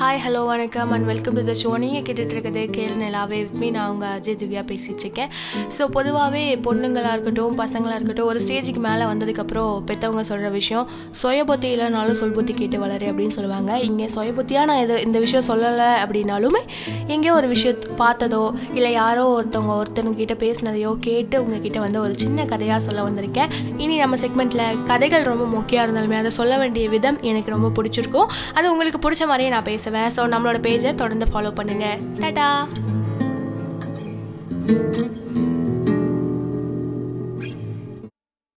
Hi hello வணக்கம் and welcome to the show நீங்கள் கேட்டுட்டு இருக்கிறது கேள் நிலாவே வித் மீ நான் உங்கள் அஜய் திவ்யா பேசிகிட்டு இருக்கேன் ஸோ பொதுவாகவே பொண்ணுங்களாக இருக்கட்டும் பசங்களாக இருக்கட்டும் ஒரு ஸ்டேஜுக்கு மேலே வந்ததுக்கப்புறம் பெற்றவங்க சொல்கிற விஷயம் சுயபுத்தி இல்லைனாலும் சொல் புத்தி கேட்டு வளரு அப்படின்னு சொல்லுவாங்க. இங்கே சுயபுத்தியாக நான் இது இந்த விஷயம் சொல்லலை அப்படின்னாலுமே எங்கேயோ ஒரு விஷயம் பார்த்ததோ இல்லை யாரோ ஒருத்தவங்க ஒருத்தவங்க பேசினதையோ கேட்டு உங்ககிட்ட வந்து ஒரு சின்ன கதையாக சொல்ல வந்திருக்கேன். இனி நம்ம செக்மெண்ட்டில் கதைகள் ரொம்ப முக்கியம் இருந்தாலுமே அதை சொல்ல வேண்டிய விதம் எனக்கு ரொம்ப பிடிச்சிருக்கும். அது உங்களுக்கு பிடிச்ச மாதிரியே நான் பேசுவேன். ஸோ நம்மளோட பேஜை தொடர்ந்து ஃபாலோ பண்ணுங்கள் டாடா.